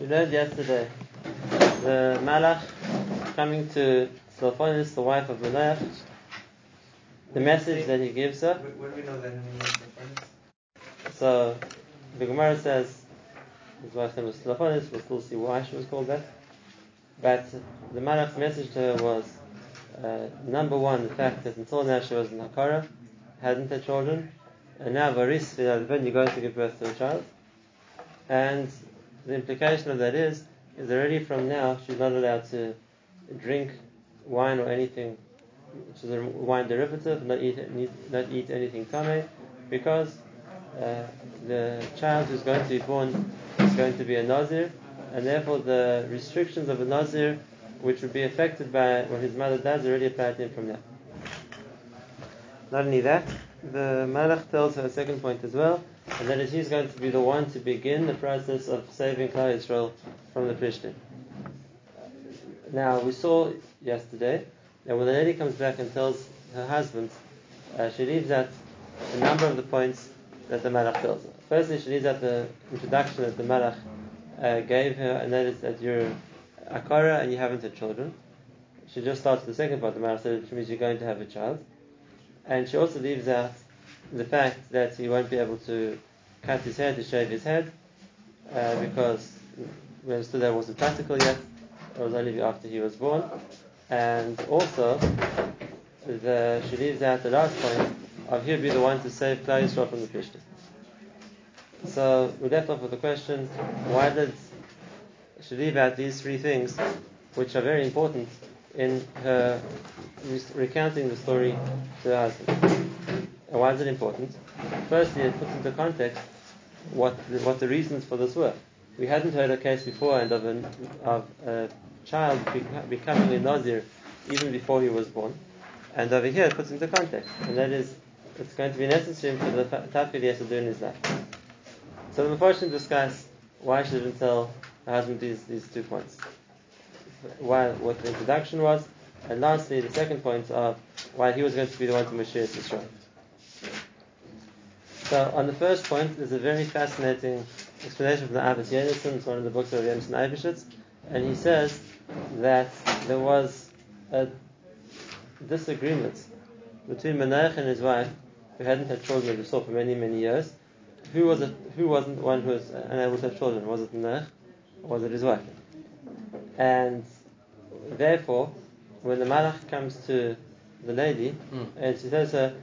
We learned yesterday the Malach coming to Sophonis, the wife of Melech, the message that he gives her. When do we know that name So the Gemara says his wife's name was Sophonis. We'll still see why she was called that. But the Malach's message to her was uh, number one, the fact that until now she was in Akara, hadn't had children, and now Varis, when you're going to give birth to a child. And the implication of that is, is already from now she's not allowed to drink wine or anything, which is a wine derivative, not eat, not eat anything tame, because uh, the child who's going to be born is going to be a Nazir, and therefore the restrictions of a Nazir, which would be affected by what his mother does, already apply to him from now. Not only that, the Malach tells her a second point as well, and that is he's going to be the one to begin the process of saving Klal Israel from the Plishtim. Now, we saw yesterday that when the lady comes back and tells her husband, uh, she leaves out a number of the points that the Malach tells her. Firstly, she leaves out the introduction that the Malach uh, gave her, and that is that you're Akara and you haven't had children. She just starts the second part, of the Malach said, which means you're going to have a child. And she also leaves out the fact that he won't be able to cut his hair to shave his head uh, because we understood that wasn't practical yet. It was only after he was born. And also, the, she leaves out the last point of he'll be the one to save Klal Yisrael from the Plishtim. So we left off with the question: Why did she leave out these three things, which are very important in her recounting the story to her husband. And why is it important? Firstly, it puts into context what the, what the reasons for this were. We hadn't heard a case beforehand of, an, of a child becoming a Nazir even before he was born. And over here it puts into context, and that is, it's going to be necessary for the tafkid he has to do in his life. So the Mepharshim discuss why she didn't tell her husband these, these two points. Why, what the introduction was, and lastly, the second point of why he was going to be the one to Mashiach Yisrael. So, on the first point, there's a very fascinating explanation from the Ahavas Yehonasan, it's one of the books of Yehonasan Eibeshitz, and he says that there was a disagreement between Menach and his wife, who hadn't had children before for many, many years. Who was it? Who wasn't the one who was unable to have children? Was it Menach, or was it his wife? And therefore, when the malach comes to the lady mm. and she says to her,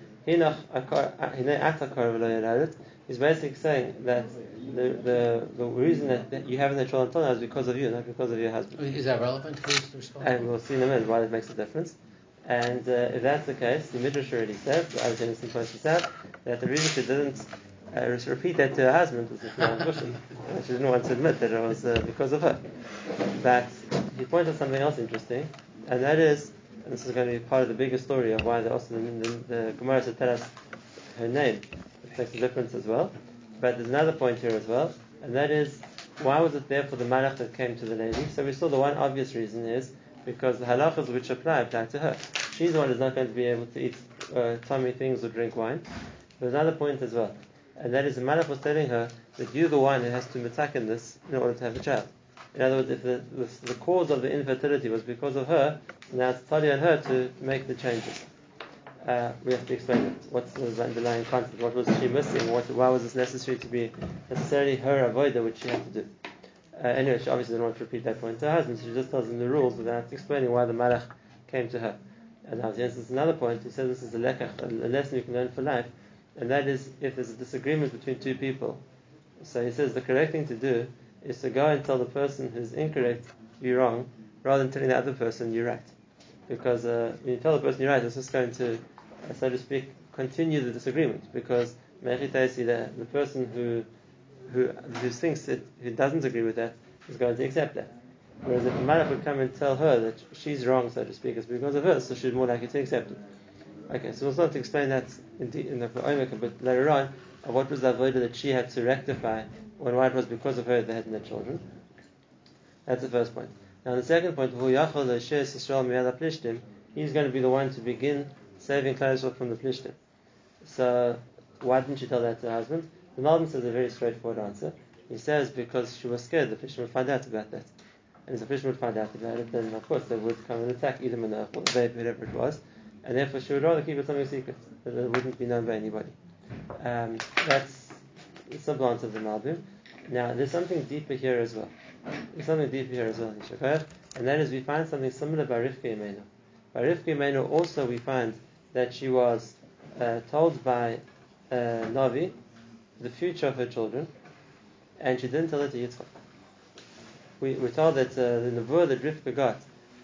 he's basically saying that the, the, the reason that you haven't had children now is because of you, not because of your husband. Is that relevant? And we'll see in a minute why that makes a difference. And uh, if that's the case, the Midrash already says, the Ahavas Yehonasan points this out, that the reason she didn't uh, repeat that to her husband was that she didn't want to admit that it was uh, because of her. But he points out something else interesting, and that is, and this is going to be part of the bigger story of why the, also the, the, Gemara should tell us her name. It makes a difference as well. But there's another point here as well, and that is, why was it there for the malach that came to the lady? So we saw the one obvious reason is because the halachas which apply apply to her. She's the one who's not going to be able to eat uh, tummy things or drink wine. There's another point as well, and that is the malach was telling her that you're the one who has to attack in this in order to have a child. In other words, if the, the, the, cause of the infertility was because of her, now it's totally on her to make the changes. Uh, we have to explain it. What's the underlying concept? What was she missing? What, why was this necessary to be necessarily her avoider, which she had to do? Uh, anyway, she obviously didn't want to repeat that point to her husband, she just tells him the rules without explaining why the malach came to her. And now, yes, there's another point. He says this is a, lekach, a lesson you can learn for life, and that is if there's a disagreement between two people. So he says the correct thing to do is to go and tell the person who's incorrect you're wrong, rather than telling the other person you're right. Because uh, when you tell the person you're right, it's just going to, uh, so to speak, continue the disagreement. Because the, the person who, who, who thinks it, who doesn't agree with that, is going to accept that. Whereas if a malach would come and tell her that she's wrong, so to speak, it's because of her, so she's more likely to accept it. Okay, so we'll start to explain that in, the, in the a bit later on, what was the avodah that she had to rectify when why it was because of her they had children. That's the first point. Now the second point, he's going to be the one to begin saving Klal from the Plishtim. So why didn't she tell that to her husband? The Malbim says a very straightforward answer. He says because she was scared the Plishtim would find out about that. And if the Plishtim would find out about it, then of course they would come and attack Manoach or the baby, whatever it was. And therefore she would rather keep it something secret, that it wouldn't be known by anybody. Um, that's answer of the Malbim. Now, there's something deeper here as well. There's something deeper here as well, and that is we find something similar by Rivka Imenu. By Rivka Imenu also we find that she was uh, told by uh, Navi the future of her children, and she didn't tell it to Yitzchak. We, we're told that uh, the Nebuah that Rivka got,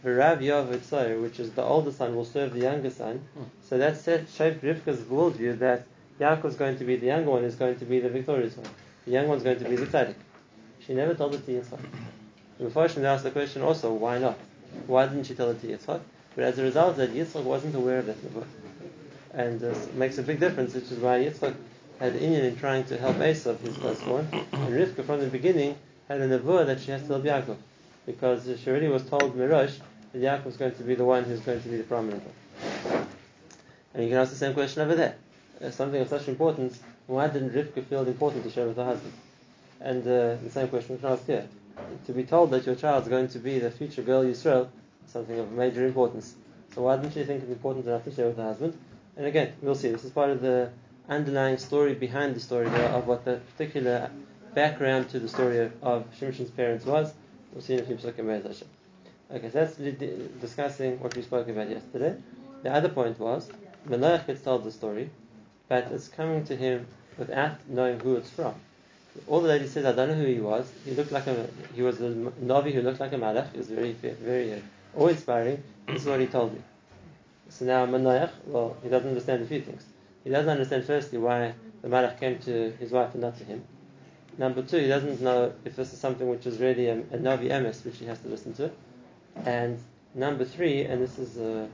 Rav Yav which is the older son, will serve the younger son. Hmm. So that shaped Rivka's worldview that Yaakov's going to be the younger one, is going to be the victorious one. The young one's going to be the tzaddik. She never told it to Yitzchak. The first asked the question also, why not? Why didn't she tell it to Yitzchak? But as a result, that Yitzchak wasn't aware of that. And it makes a big difference, which is why Yitzchak had Inyan in trying to help Esav, his firstborn, and Rivka from the beginning had a nevuah that she has to help Yaakov, because she already was told Mirosh that Yaakov was going to be the one who's going to be the prominent one. And you can ask the same question over there. Uh, something of such importance, why didn't Rivka feel it important to share with her husband? And uh, the same question we can ask here. To be told that your child is going to be the future goel Yisrael, something of major importance. So why didn't she think it important enough to share with her husband? And again, we'll see. This is part of the underlying story behind the story of what the particular background to the story of, Shimshon's parents was. We'll see in a few seconds. Okay, so that's discussing what we spoke about yesterday. The other point was Manoach gets told the story, but it's coming to him without knowing who it's from. All the lady says, I don't know who he was. He looked like a he was a Navi who looked like a Malach. He was very very uh, awe-inspiring. This is what he told me. So now Manoach, well, he doesn't understand a few things. He doesn't understand, firstly, why the Malach came to his wife and not to him. Number two, he doesn't know if this is something which is really a, a Navi Emes, which he has to listen to. And number three, and this is uh,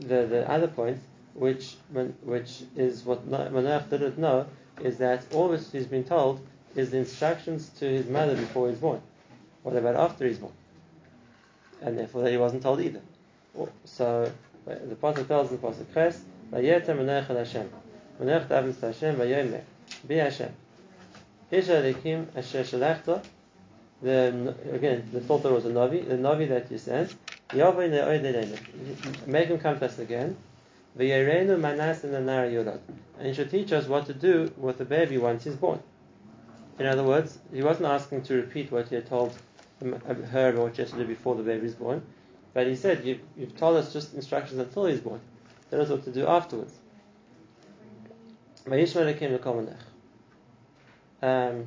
the, the other point, which, which is what Manoach didn't know, is that all that he's been told is the instructions to his mother before he's born. What about after he's born? And therefore that he wasn't told either. So uh, the Pasuk tells the Pasuk Ches, Vayeta Menach el Hashem. Menach davens to Hashem, Vayomer, Be Hashem. Ish Alikim Asher Shalachta, the, again, the filter was a Navi, the Navi that you sent, Yavai Ne'oid Make him come to us again, And he should teach us what to do with the baby once he's born. In other words, he wasn't asking to repeat what he had told her or what to do before the baby is born, but he said, you, have told us just instructions until he's born. Tell us what to do afterwards. Um,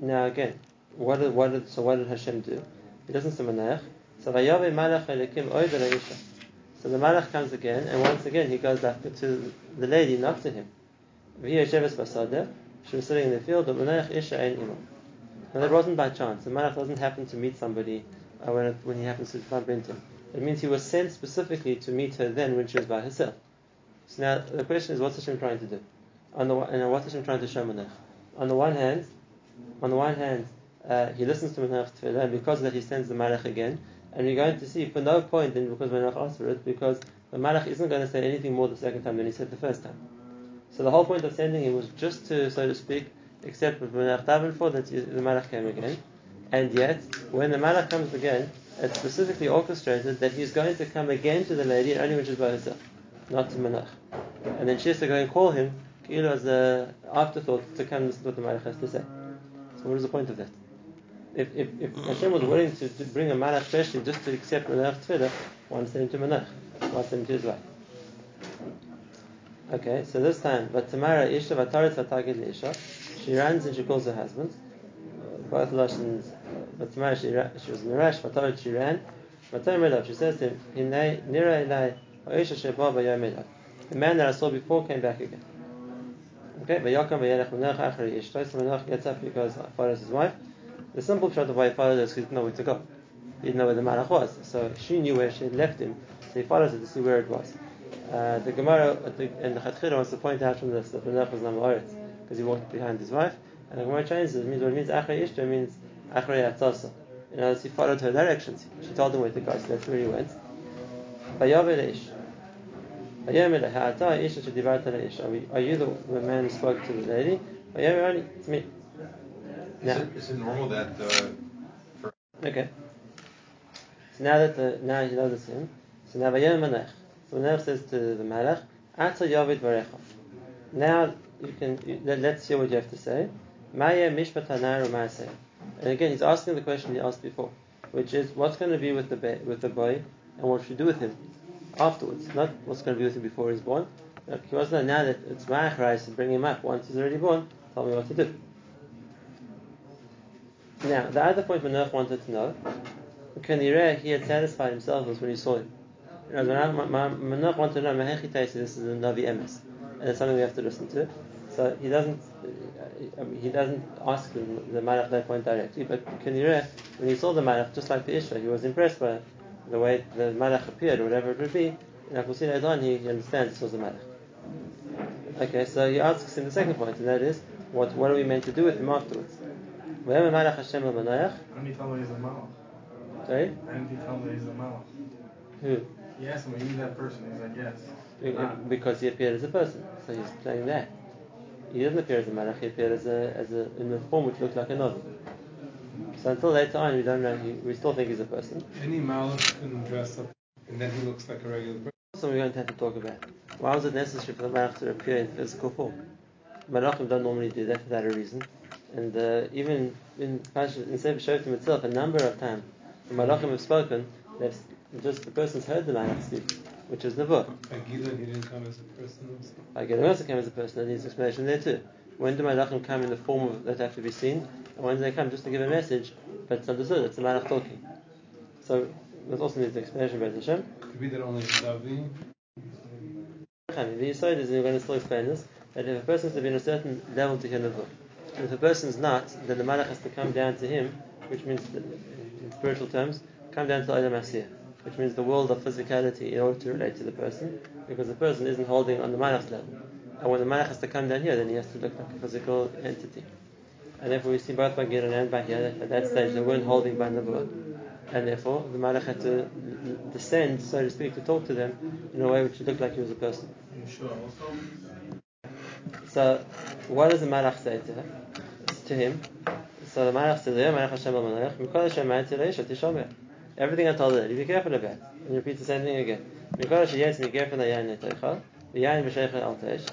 now again, what did, what did, so what did Hashem do? He doesn't say Manach. So so the Malach comes again, and once again he goes back to the lady, not to him. She was sitting in the field, and that wasn't by chance. The Malach doesn't happen to meet somebody uh, when, it, when he happens to bump into him. It means he was sent specifically to meet her then when she was by herself. So now the question is, what's Hashem trying to do? On the and what's Hashem trying to show Manach? On the one hand, on the one hand, uh, he listens to Manach and because of that he sends the Malach again. And you're going to see for no point then because Manach asked for it, because the Malach isn't going to say anything more the second time than he said the first time. So the whole point of sending him was just to, so to speak, accept what Manach davened for that the Malach came again. And yet, when the Malach comes again, it's specifically orchestrated that he's going to come again to the lady only when she's by herself, not to Manach. And then she has to go and call him, Kilo as an afterthought to come listen to what the Malach has to say. So what is the point of that? If, if, if Hashem was willing to, to bring a Malach especially just to accept Manach Tefillah, why send him to Manach? Why send him to his wife? Okay, so this time, but Tamara Isha Vatarit Vatagid Isha, she runs and she calls her husband. Both Lashons uh, but tomorrow she, she was Mirash, Matarit she ran. Matar she says to him, Nira Elai, Oisha Sheba Bayam The man that I saw before came back again. Okay, but Vayakam Vayelech Menach Achari Ishtois Menach gets up, he goes, follows his wife. The simple shot of why he followed her is he didn't know where to go. He didn't know where the Malach was. So she knew where she had left him, so he follows her to see where it was. Uh, the Gemara in the Chatchira wants to point out from this that Menach was Namaret, because he walked behind his wife. And the Gemara changes it, means what it means Achari Ishtois means Achrei Atzasa. In other words, he followed her directions. She told him where to go, so that's where he went. Are you the man who spoke to the lady? It's me. Is, it, is it normal that uh, Okay. So now that the now you know the sin, so now Vayom Manech. So Manech says to the Malach, Ata Yavid Varecha. Now you can let, us hear what you have to say. Maya Mishpat Hanar U'Maaseh. And again, he's asking the question he asked before, which is what's going to be with the ba- with the boy, and what should we do with him afterwards? Not what's going to be with him before he's born. Look, he know now that it's my rights to bring him up once he's already born. Tell me what to do. Now, the other point Manach wanted to know, Kanireh, he had satisfied himself was when he saw him. You know, Manach- Ma- Ma- Manach wanted to know, Mahechi this is a Navi Emes, and it's something we have to listen to. So he doesn't, uh, mean, he doesn't ask the, the Malach that point directly, but Kanireh, when he saw the Malach, just like the Isha, he was impressed by the way the Malach appeared, or whatever it would be, and we'll see later on, he, he understands this was the Malach. Okay, so he asks him the second point, and that is, what, what are we meant to do with him afterwards? Whenever Malach Hashem al-Manayach, When you tell me he's a malach. sorry, When you tell me he's a malach. who? He asked him, are that person? He's like, yes. Be- Ah. Because he appeared as a person, so he's playing that. He didn't appear as a malach; he appeared as a, as a in a form which looked like a navi. So until later on, we don't know. He, we still think he's a person. Any malach can dress up and then he looks like a regular person. So we're going to have to talk about. Why was it necessary for the malach to appear in physical form? Malachim don't normally do that for that reason, and uh, even in in Sefer Shoftim itself, a number of times the malachim have spoken. They've just the person's heard the malach speak, which is nevuah. By Gideon, he didn't come as a person also. Like it also came as a person, that needs explanation there too. When do malachim come in the form of that have to be seen, and when do they come just to give a message, but it's understood, it's the malach talking. So this also needs an explanation by Hashem. Could be that only Davi. The Yisod is, and we're going to still explain this, that if a person is to be in a certain level to hear Nevuah, and if a person is not, then the malach has to come down to him, which means, in spiritual terms, come down to Adam Asiyah, which means the world of physicality in order to relate to the person, because the person isn't holding on the malach's level. And when the malach has to come down here, then he has to look like a physical entity. And therefore we see both by Gideon and by here, at that stage they weren't holding by Nevuah, and therefore the malach had to descend, so to speak, to talk to them in a way which looked like he was a person. Sure? So, what does the Malach say to her? To him? So the Malach says, "Ya Malach Hashem al-Malach, Mikol Hashem tishomer." Everything I told her, you be careful about. And he repeats the same thing again. Mikol Hashem yetz migerfen hayayin netoichal, v'yayin b'sheichel al teish.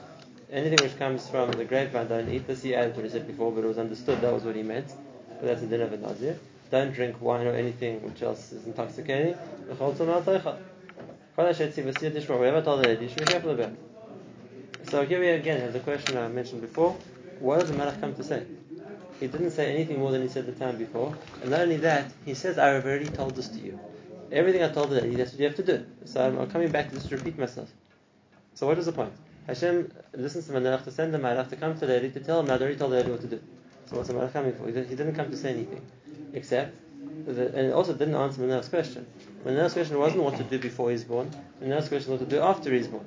Anything which comes from the grapevine, don't eat. This he added what he said before, but it was understood that was what he meant. But that's the din of a Nazir. Don't drink wine or anything which else is intoxicating. I told her, you should be careful about. So here we again have the question I mentioned before. What does the Malach come to say? He didn't say anything more than he said the time before. And not only that, he says, I have already told this to you. Everything I told lady, that's what you have to do. So I'm, coming back to just to repeat myself. So what is the point? Hashem listens to Malach to send the Malach to come to the lady to tell him, I already told the lady what to do. So what's the Malach coming for? He didn't, come to say anything. Except, the, and also didn't answer Malach's question. Malach's question wasn't what to do before he's born. Malach's question was what to do after he's born.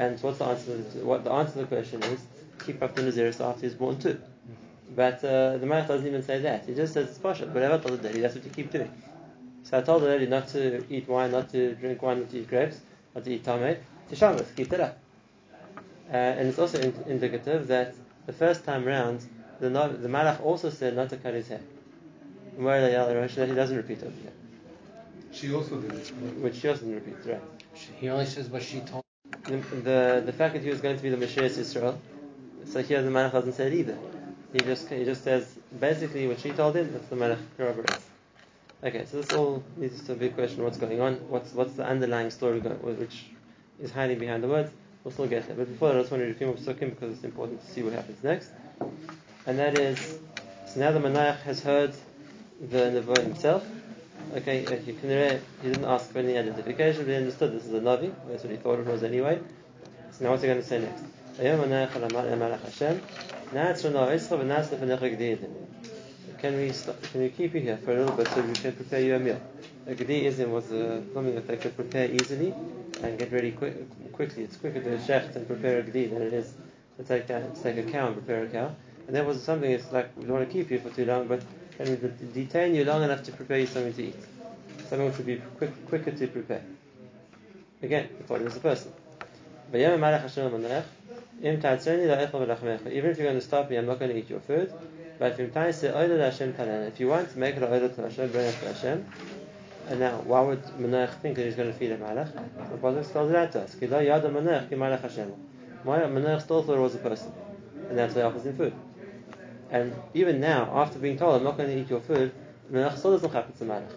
And what's the answer? To, what the answer to the question is keep up the Naziris after he's born too. But uh, the Malach doesn't even say that. He just says it's pasha. Whatever I told the lady, that's what you keep doing. So I told the lady not to eat wine, not to drink wine, not to eat grapes, not to eat tameh. To Shabbos, keep it up. Uh, and it's also in- indicative that the first time round, the, no- the Malach also said not to cut his hair. Umar Rosh, he doesn't repeat over here, She also did it. which she also didn't repeat, right? He only says what she told. The, the the fact that he was going to be the Mashiach Israel, so here the Malach doesn't say it either. He just he just says basically what she told him. That's the Malach corroborates. Okay, so this all leads to a big question: What's going on? What's what's the underlying story go, which is hiding behind the words? We'll still get there. But before that, I just want to read a few more because it's important to see what happens next. And that is, so now the Manach has heard the Nebuah himself. Okay, he, didn't ask for any identification, but he understood this is a Navi. That's what he thought it was anyway. So now what's he going to say next? Can we stop, can we keep you here for a little bit so we can prepare you a meal? A g'di'izim was uh, something that they could prepare easily and get ready quick, quickly. It's quicker to shecht and prepare a g'di than it is to take a, to take a cow and prepare a cow. And that was something. It's like we don't want to keep you for too long, but can we de- detain you long enough to prepare you something to eat? Something which would be quick, quicker to prepare. Again, he thought he was a person. Even if you're going to stop me, I'm not going to eat your food. But if you want to make it Oila to Hashem, bring it to Hashem, and now why would Menach think that he's going to feed a Malach? The Pasuk spells it out to us. Menach still thought it was a person, and that's why he offers him food. And even now, after being told, I'm not going to eat your food, Menach still doesn't happen to Malach.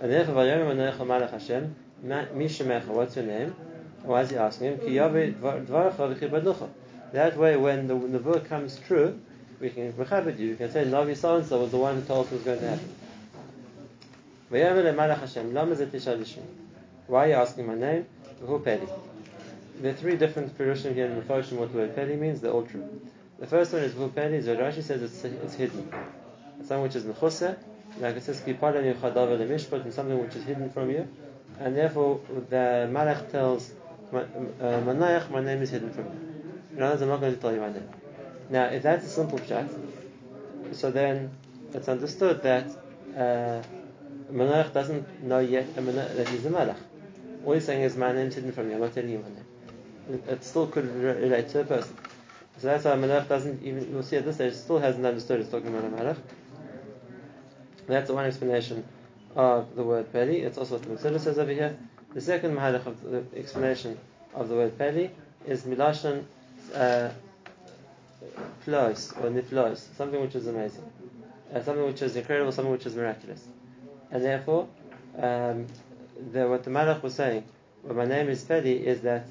And therefore, Vayomer Menach Malach Hashem, Mishemecha, what's your name? Why is he asking him? That way, when the nevuah comes true, we can rechabit you. We can say Navi so and so was the one who told us was going to happen. Hashem. Why are you asking my name? Who pedi? There are three different Pirushim here in the Foshim what the word pedi means. They're all true. The first one is pedi. is Rashi says it's, it's hidden. Something which is mechuseh, like it says kipadan yuchadav lemishpat, and something which is hidden from you, and therefore the Malach tells uh, Manayach, my name is hidden from you. In other words, I'm not going to tell you my name. Now, if that's a simple chat, so then it's understood that uh, Manayach doesn't know yet that he's a Malach. All he's saying is, my name's hidden from you, I'm not telling you my name. It still could relate to a person. So that's why Malach doesn't even, you'll see at this stage, still hasn't understood it's talking about a Malach. That's one explanation of the word Peli. It's also what the Mitzvah says over here. The second of the explanation of the word Peli is Milashon uh, or Niflos, something which is amazing, uh, something which is incredible, something which is miraculous. And therefore, um, the, what the Malach was saying, what my name is Peli, is that,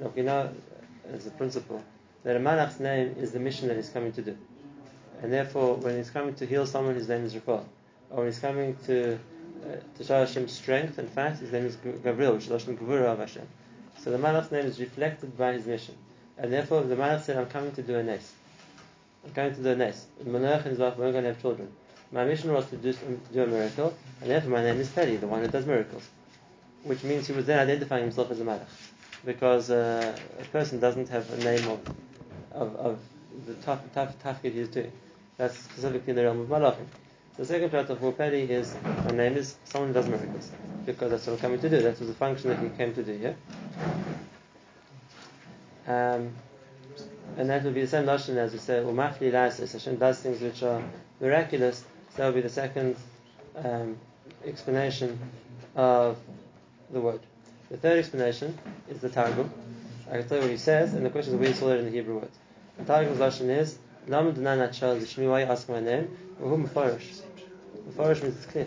look, you know, as a principle, that a Malach's name is the mission that he's coming to do. And therefore, when he's coming to heal someone, his name is Refael. Or when he's coming to uh, to show Hashem's strength and fact, his name is Gabriel, which is Lashon Gevura of Hashem. So the Malach's name is reflected by his mission. And therefore, the Malach said, I'm coming to do a nes. I'm coming to do a nes. Manach and his wife weren't going to have children. My mission was to do, do a miracle, and therefore my name is Peli, the one who does miracles. Which means he was then identifying himself as a Malach. Because uh, a person doesn't have a name of, of, of the tough, tough, tough he's doing. That's specifically in the realm of Malachim. The second part of Peli is my name is someone who does miracles. Because that's what I'm coming to do. That was the function that he came to do here. Um, and that would be the same notion as we say, Umafli La'asos, Hashem does things which are miraculous. So that would be the second um, explanation of the word. The third explanation is the Targum. I can tell you what he says, and the question is where he saw it in the Hebrew word. The Targum's notion is, Lama Dunana Chal Lishmi, why you ask my name? Who Mefarish? Mefarish means it's clear.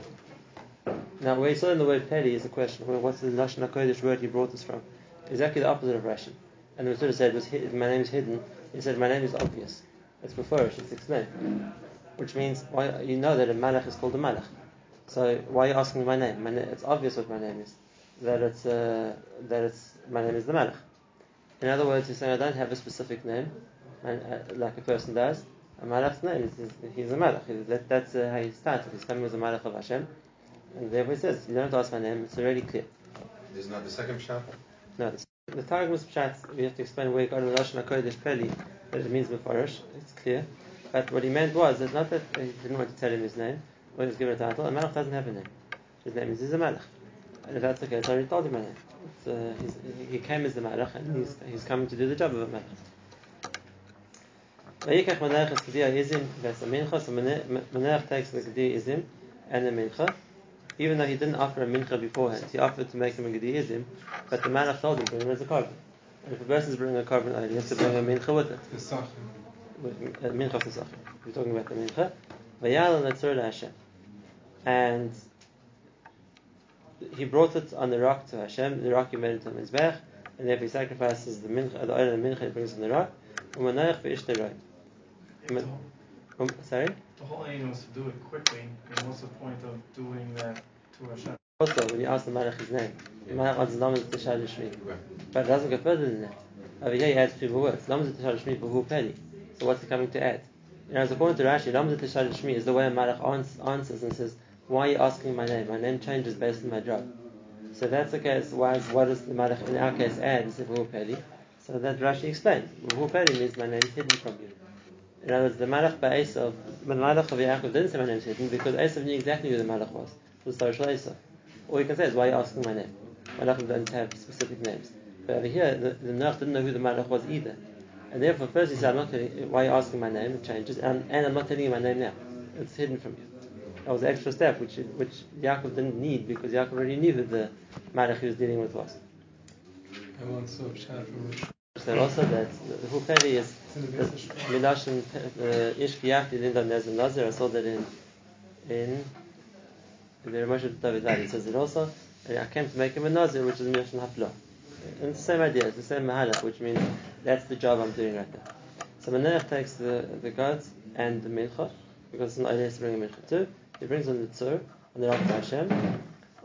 Now, where he saw in the word Peli is the question, what's the Lashon HaKodesh word he brought this from? Exactly the opposite of Rashi. And the Meshuggah said, was my name is hidden. He said, my name is obvious. It's Mefarish, it's explained. Which means, why, you know that a Malach is called a Malach. So, why are you asking my name? My it's obvious what my name is. That it's, uh, that it's, my name is the Malach. In other words, he's saying, I don't have a specific name, and, uh, like a person does. A malach's name is, he's a malach. That, that's uh, how he started. He's coming as a malach of Hashem. And therefore he says, you don't have to ask my name, it's already clear. This is not the second shot. No, the, the Targum's pshat, we have to explain where he got the Lashon HaKodesh Peli, that it means Mefarish, it's clear. But what he meant was, that not that he didn't want to tell him his name, or he was given a title, a malach doesn't have a name. His name is he's a malach. And if that's the case, I already told him name. Uh, he came as the malach, and he's, he's coming to do the job of a malach. Vayikach Menach es Kediyah Izim ves a mincha, so Menach takes the Izim and the mincha, even though he didn't offer a mincha beforehand. He offered to make him a Izim, but the Malach told him, bring him as a korban. And if a person's bringing a korban, he has to bring a mincha with it. With a mincha We're talking about the mincha. Vayal and Atzur Hashem. And he brought it on the rock to Hashem, the rock he made into a mizbech, and therefore he sacrifices the mincha, the oil and the mincha he brings on the rock. Umanayach v'ishteroi. Um, sorry? The whole aim was to do it quickly, and what's the point of doing that to Hashem? Also, when you ask the Malach his name, the Malach answers Lam is Tishad Shmi. But it doesn't go further than that. Over here he adds three more words. Lam is Tishad Shmi for who Peli. So what's he coming to add? And as according to Rashi, Lam is Tishad Shmi is the way a Malach answers and says, Why are you asking my name? My name changes based on my job. So that's the case. Why is, what does the Malach in our case add? So that Rashi explains. Peli means my name is hidden from you. In other words, the Malach by Esav, the Malach of Yaakov didn't say my name is hidden because Esav knew exactly who the Malach was. It was Esav. All you can say is, why are you asking my name? Malachim don't have specific names. But over here, the, the didn't know who the Malach was either. And therefore, first he said, I'm not telling, why are you asking my name? It changes. And, and I'm not telling you my name now. It's hidden from you. That was the extra step, which which Yaakov didn't need because Yaakov already knew that the Malach he was dealing with was. I once saw a pshat from Rosh So also that the whole peli is Milashon Ishkiyachti Lindam Nezim Nazir. I saw that in in the Ramosh David. It says it also. I came to make him a Nazir, which is Milashon Hafla. And it's the same idea, it's the same Mahalach, which means that's the job I'm doing right now. So Menach takes the, the goats and the mincha, because it's not ideal to bring a mincha too. He brings on the tzur, on the Rav Hashem.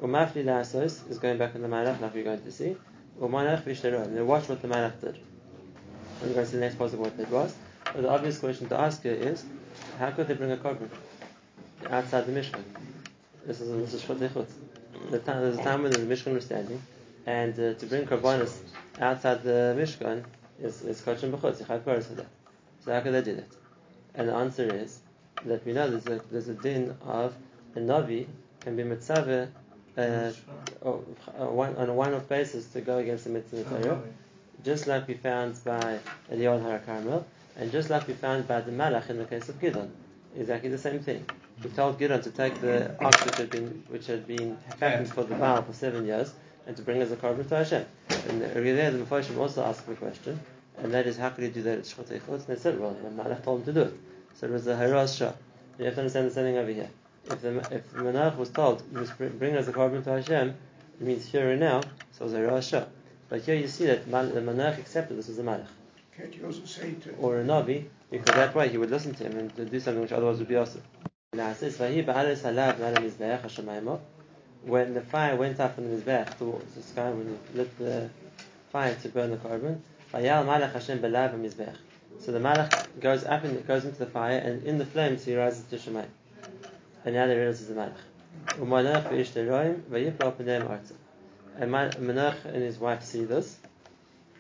Umafli La'asos is going back in the Malach, like we're going to see. Umanach Vishleroim. Now watch what the Malach did. I'm going to see the next puzzle what that was. But the obvious question to ask here is, how could they bring a korban outside the Mishkan? This is this is. The time, there's a time when the Mishkan was standing, and uh, to bring korbanos outside the Mishkan is is kosher b'chutz. You have for that. So how could they do that? And the answer is that we know there's a there's a din of a navi can be mitzvah uh, on a one-off basis to go against the mitzvah just like we found by Eliyahu Har Carmel, and just like we found by the Malach in the case of Gidon. Exactly the same thing. He told Gidon to take the ox which had been which had been fattened for the Baal for seven years and to bring as a korban to Hashem. And over there, the Mephoshim also asked the question, and that is how could he do that at Shchot? And they said, well, the Malach told him to do it. So it was a hora'as sha'ah. You have to understand the same thing over here. If the if the Menach was told you must bring us a korban to Hashem, it means here and now, so it was a hora'as sha'ah. But here you see that the Menach accepted this was a Malach. Can't you also say to Or a Navi, because that way he would listen to him and do something which otherwise would be awesome. Now it says, "Vahi ba'alis halav nara mizbeach hashemayim." When the fire went up from the mizbeach towards the sky, when he lit the fire to burn the korban, vayal malach Hashem belav mizbeach. So the malach goes up and goes into the fire, and in the flames he rises to Shemayim. And now they realize the malach. And Menach and his wife see this,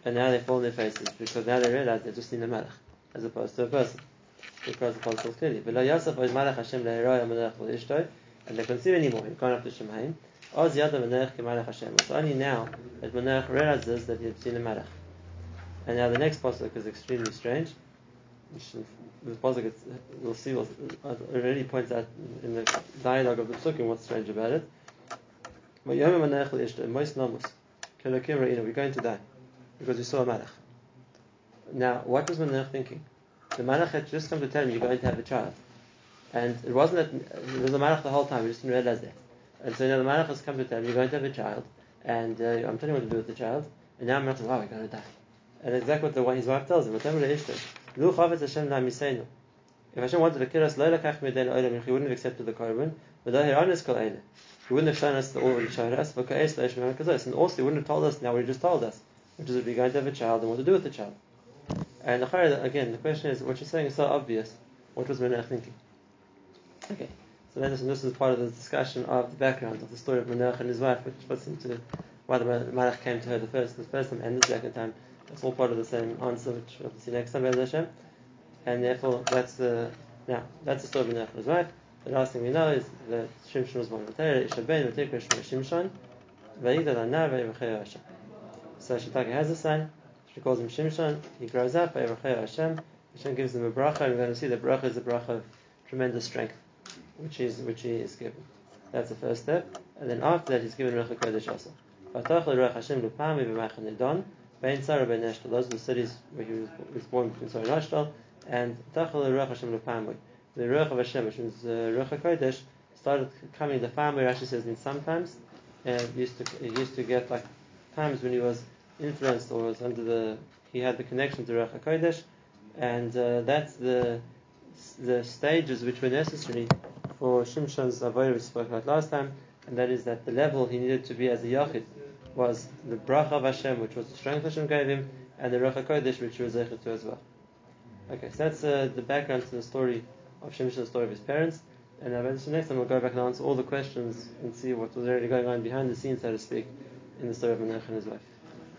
and now they fall on their faces because now they realize they're just in a malach as opposed to a person. Because the Pasuk clearly. V'lo yasaf oz malach Hashem le'eroi Menach v'ishtoi, and they couldn't see anymore. He'd gone up to Shemayim. Oz yada Menach kemalach Hashem. It's only now that Menach realizes that he had seen a malach. And now the next pasuk is extremely strange. The pasuk we'll see will already points out in the dialogue of the psukim what's strange about it. We're going to die because we saw a malach. Now, what was Menach thinking? The malach had just come to tell him you're going to have a child, and it wasn't that it was a malach the whole time. We just didn't realize that. And so now the malach has come to tell him you're going to have a child, and uh, I'm telling you what to do with the child. And now I'm not. Wow, we're going to die. And exactly what his wife tells him. If Hashem wanted to kill us, he wouldn't have accepted the eile. He wouldn't have shown us the all he showed us. And also, he wouldn't have told us now what he just told us, which is that we're going to have a child and what to do with the child. And again, the question is, what you're saying is so obvious. What was Menach thinking? Okay, so then this, this is part of the discussion of the background of the story of Menach and his wife, which puts into why the Malach came to her the first, the first time and the second time. It's all part of the same answer, which we'll see next time, Hashem. And therefore, that's the now that's the story of his wife. The last thing we know is that Shimshon was born Torah, Ishaben, V'tikra Shimshon, V'yigdal Anar, V'yivachei Hashem. So Shitaka has a son, she calls him Shimshon, he grows up, V'yivachei Hashem, Hashem gives him a bracha, and we're going to see the bracha is a bracha of tremendous strength, which is which he is given. That's the first step. And then after that, he's given Ruach HaKodesh also. Bein Sarah Ben Eshtaol, those are the cities where he was, born between Sarah and Eshtaol, and Tachal Ruach Hashem Lupami. The Ruach of Hashem, which means uh, Ruach HaKodesh, started coming the family, Rashi says, in sometimes, and used to, he used to get like times when he was influenced or was under the, he had the connection to Ruach HaKodesh, and uh, that's the the stages which were necessary for Shimshon's avodah we spoke about last time, and that is that the level he needed to be as a yachid was the bracha of Hashem, which was the strength Hashem gave him, and the Ruach HaKodesh, which he was zeichet to as well. Okay, so that's uh, the background to the story of Shimshon, the story of his parents. And uh, next time we'll go back and answer all the questions and see what was already going on behind the scenes, so to speak, in the story of Menach and his wife.